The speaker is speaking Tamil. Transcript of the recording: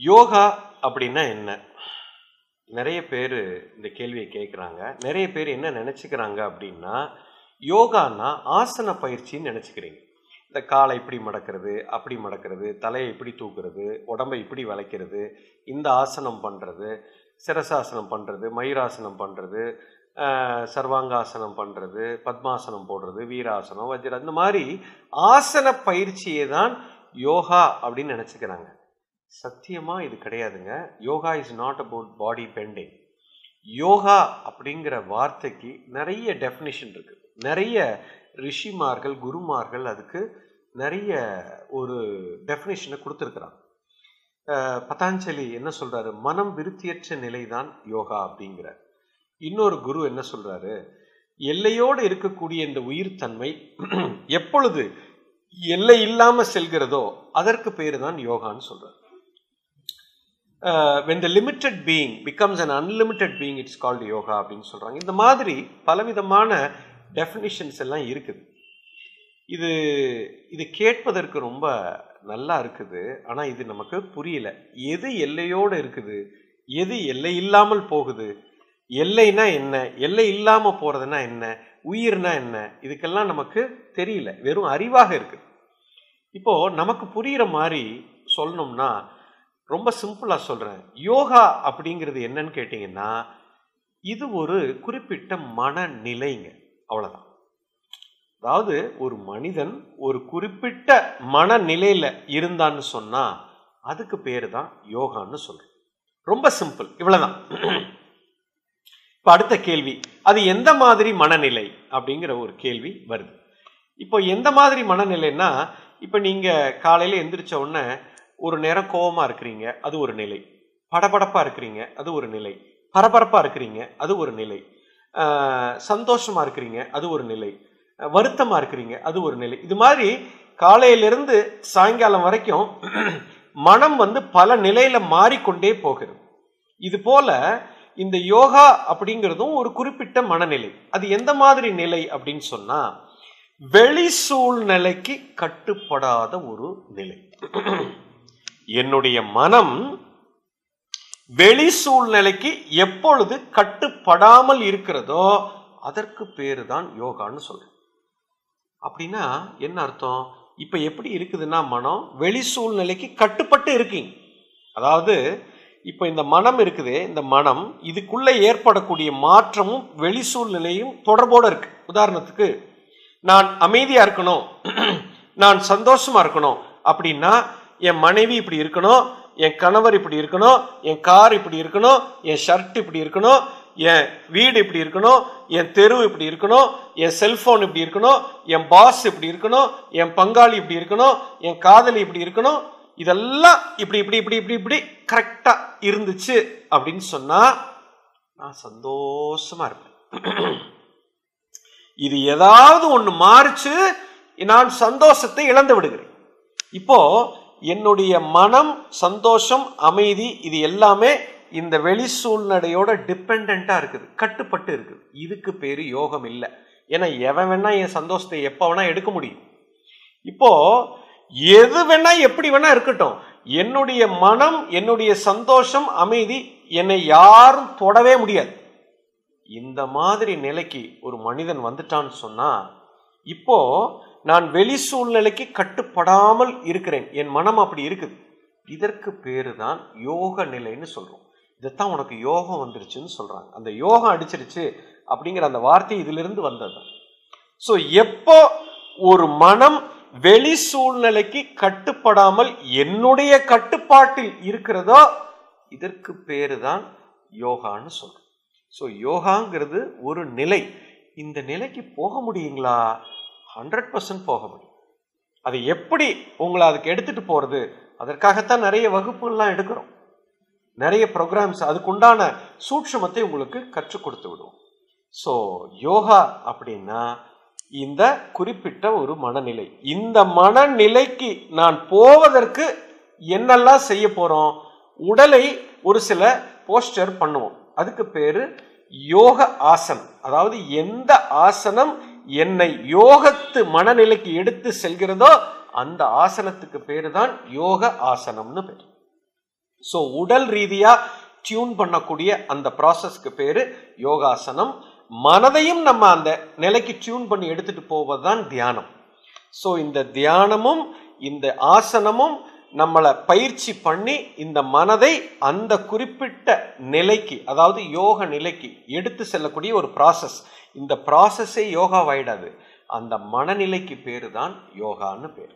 யோகா அப்படின்னா என்ன? நிறைய பேர் இந்த கேள்வியை கேட்குறாங்க நிறைய பேர் என்ன நினச்சிக்கிறாங்க அப்படின்னா யோகான்னா ஆசன பயிற்சின்னு நினச்சிக்கிறீங்க. இந்த காலை இப்படி மடக்கிறது அப்படி மடக்கிறது தலையை இப்படி தூக்குறது உடம்பை இப்படி வளைக்கிறது இந்த ஆசனம் பண்ணுறது சிரசாசனம் பண்ணுறது மயூராசனம் பண்ணுறது சர்வாங்காசனம் பண்ணுறது பத்மாசனம் போடுறது வீராசனம் வஜ்ர இந்த மாதிரி ஆசன பயிற்சியை தான் யோகா அப்படின்னு நினச்சிக்கிறாங்க. சத்தியமாக இது கிடையாதுங்க. Yoga is not about body bending yoga அப்படிங்கிற வார்த்தைக்கு நிறைய டெஃபினிஷன் இருக்கு. நிறைய ரிஷிமார்கள் குருமார்கள் அதுக்கு நிறைய ஒரு டெஃபினிஷனை கொடுத்துருக்குறாங்க. பதாஞ்சலி என்ன சொல்றாரு? மனம் விருத்தியற்ற நிலைதான் யோகா அப்படிங்கிற இன்னொரு குரு என்ன சொல்றாரு? எல்லையோடு இருக்கக்கூடிய இந்த உயிர் தன்மை எப்பொழுது எல்லை இல்லாம செல்கிறதோ அதற்கு பேரு தான் யோகான்னு சொல்றாரு. When the limited being becomes an unlimited being it's called yoga அப்படின்னு சொல்கிறாங்க இந்த மாதிரி பலவிதமான டெஃபினிஷன்ஸ் எல்லாம் இருக்குது. இது இது கேட்பதற்கு ரொம்ப நல்லா இருக்குது. ஆனால் இது நமக்கு புரியல. எது எல்லையோடு இருக்குது? எது எல்லை இல்லாமல் போகுது? எல்லைனா என்ன? எல்லை இல்லாமல் போகிறதுனா என்ன? உயிர்னா என்ன? இதுக்கெல்லாம் நமக்கு தெரியல. வெறும் அறிவாக இருக்குது. இப்போது நமக்கு புரிகிற மாதிரி சொல்லணும்னா ரொம்ப சிம்பிளாக சொல்கிறேன் யோகா அப்படிங்கிறது என்னன்னு கேட்டிங்கன்னா இது ஒரு குறிப்பிட்ட மனநிலைங்க. அவ்வளோதான் அதாவது ஒரு மனிதன் ஒரு குறிப்பிட்ட மனநிலையில் இருந்தான்னு சொன்னால் அதுக்கு பேர் தான் யோகான்னு சொல்கிறேன் ரொம்ப சிம்பிள். இவ்வளோதான் இப்போ அடுத்த கேள்வி. அது எந்த மாதிரி மனநிலை அப்படிங்கிற ஒரு கேள்வி வருது. இப்போ எந்த மாதிரி மனநிலைன்னா இப்போ நீங்கள் காலையில் எந்திரிச்ச உடனே ஒரு நேரம் கோபமாக இருக்கிறீங்க அது ஒரு நிலை. படபடப்பாக இருக்கிறீங்க அது ஒரு நிலை. பரபரப்பாக இருக்கிறீங்க அது ஒரு நிலை. சந்தோஷமாக இருக்கிறீங்க அது ஒரு நிலை. வருத்தமாக இருக்கிறீங்க அது ஒரு நிலை. இது மாதிரி காலையிலிருந்து சாயங்காலம் வரைக்கும் மனம் வந்து பல நிலையில மாறிக்கொண்டே போகிறது. இது போல இந்த யோகா அப்படிங்கிறதும் ஒரு குறிப்பிட்ட மனநிலை. அது எந்த மாதிரி நிலை அப்படின்னு சொன்னா வெளி சூழ்நிலைக்கு கட்டுப்படாத ஒரு நிலை. என்னுடைய மனம் வெளி சூழ்நிலைக்கு எப்பொழுது கட்டுப்படாமல் இருக்கிறதோ அதற்கு பேரு தான் யோகான்னு சொல்றேன். அப்படின்னா என்ன அர்த்தம்? இப்ப எப்படி இருக்குதுன்னா மனம் வெளி சூழ்நிலைக்கு கட்டுப்பட்டு இருக்கீங்க. அதாவது இப்ப இந்த மனம் இருக்குது இந்த மனம் இதுக்குள்ள ஏற்படக்கூடிய மாற்றமும் வெளி சூழ்நிலையும் தொடர்போட இருக்கு. உதாரணத்துக்கு நான் அமைதியா இருக்கணும் நான் சந்தோஷமா இருக்கணும் அப்படின்னா என் மனைவி இப்படி இருக்கணும் என் கணவர் இப்படி இருக்கணும் என் கார் இப்படி இருக்கணும் என் ஷர்ட் இப்படி இருக்கணும் என் வீடு இப்படி இருக்கணும் என் தெரு இப்படி இருக்கணும் என் செல்போன் இப்படி இருக்கணும் என் பாஸ் இப்படி இருக்கணும் என் பங்காளி இப்படி இருக்கணும் என் காதலி இப்படி இருக்கணும் இதெல்லாம் இப்படி இப்படி இப்படி இப்படி இப்படி கரெக்டா இருந்துச்சு அப்படின்னு சொன்னா நான் சந்தோஷமா இருப்பேன் இது ஏதாவது ஒன்று மாறிச்சு நான் சந்தோஷத்தை இழந்து விடுகிறேன் இப்போ என்னுடைய மனம் சந்தோஷம் அமைதி இது எல்லாமே இந்த வெளி சூழ்நிலையோட டிபெண்ட்டாக இருக்குது கட்டுப்பட்டு இருக்குது. இதுக்கு பேர் யோகம் இல்லை. ஏன்னா எவன் வேணா என் சந்தோஷத்தை எப்போ வேணா எடுக்க முடியும். இப்போ எது வேணா எப்படி வேணா இருக்கட்டும். என்னுடைய மனம் என்னுடைய சந்தோஷம் அமைதி என்னை யாரும் தொடவே முடியாது. இந்த மாதிரி நிலைக்கு ஒரு மனிதன் வந்துட்டான்னு சொன்னால் இப்போ நான் வெளி சூழ்நிலைக்கு கட்டுப்படாமல் இருக்கிறேன். என் மனம் அப்படி இருக்குது. இதற்கு பேரு தான் யோக நிலைன்னு சொல்றோம். இதைத்தான் உனக்கு யோகம் வந்துருச்சுன்னு சொல்றாங்க. அந்த யோகம் அடிச்சிருச்சு அப்படிங்கிற அந்த வார்த்தை இதிலிருந்து வந்தது. ஸோ எப்போ ஒரு மனம் வெளி சூழ்நிலைக்கு கட்டுப்படாமல் என்னுடைய கட்டுப்பாட்டில் இருக்கிறதோ இதற்கு பேரு தான் யோகான்னு சொல்றோம். ஸோ யோகாங்கிறது ஒரு நிலை. இந்த நிலைக்கு போக முடியுங்களா? ஹண்ட்ரட் பர்சன்ட் போக முடியும். அதை எப்படி உங்களை அதுக்கு எடுத்துட்டு போகிறது அதற்காகத்தான் நிறைய வகுப்புகள்லாம் எடுக்கிறோம். நிறைய ப்ரோக்ராம்ஸ் அதுக்குண்டான சூட்சமத்தை உங்களுக்கு கற்றுக் கொடுத்து விடுவோம். ஸோ யோகா அப்படின்னா இந்த குறிப்பிட்ட ஒரு மனநிலை. இந்த மனநிலைக்கு நான் போவதற்கு என்னெல்லாம் செய்ய போகிறோம் உடலை ஒரு சில போஸ்டர் பண்ணுவோம். அதுக்கு பேர் யோக ஆசன் அதாவது எந்த ஆசனம் என்னை யோகத்து மனநிலைக்கு எடுத்து செல்கிறதோ அந்த ஆசனத்துக்கு பேரு தான் யோக ஆசனம்னு பேர். ஸோ உடல் ரீதியா டியூன் பண்ணக்கூடிய அந்த ப்ராசஸ்க்கு பேரு யோகாசனம். மனதையும் நம்ம அந்த நிலைக்கு டியூன் பண்ணி எடுத்துட்டு போவது தான் தியானம். ஸோ இந்த தியானமும் இந்த ஆசனமும் நம்மளை பயிற்சி பண்ணி இந்த மனதை அந்த குறிப்பிட்ட நிலைக்கு அதாவது யோக நிலைக்கு எடுத்து செல்லக்கூடிய ஒரு ப்ராசஸ் இந்த ப்ராசஸே யோகாவாயிடாது. அந்த மனநிலைக்கு பேரு தான் யோகான்னு பேர்.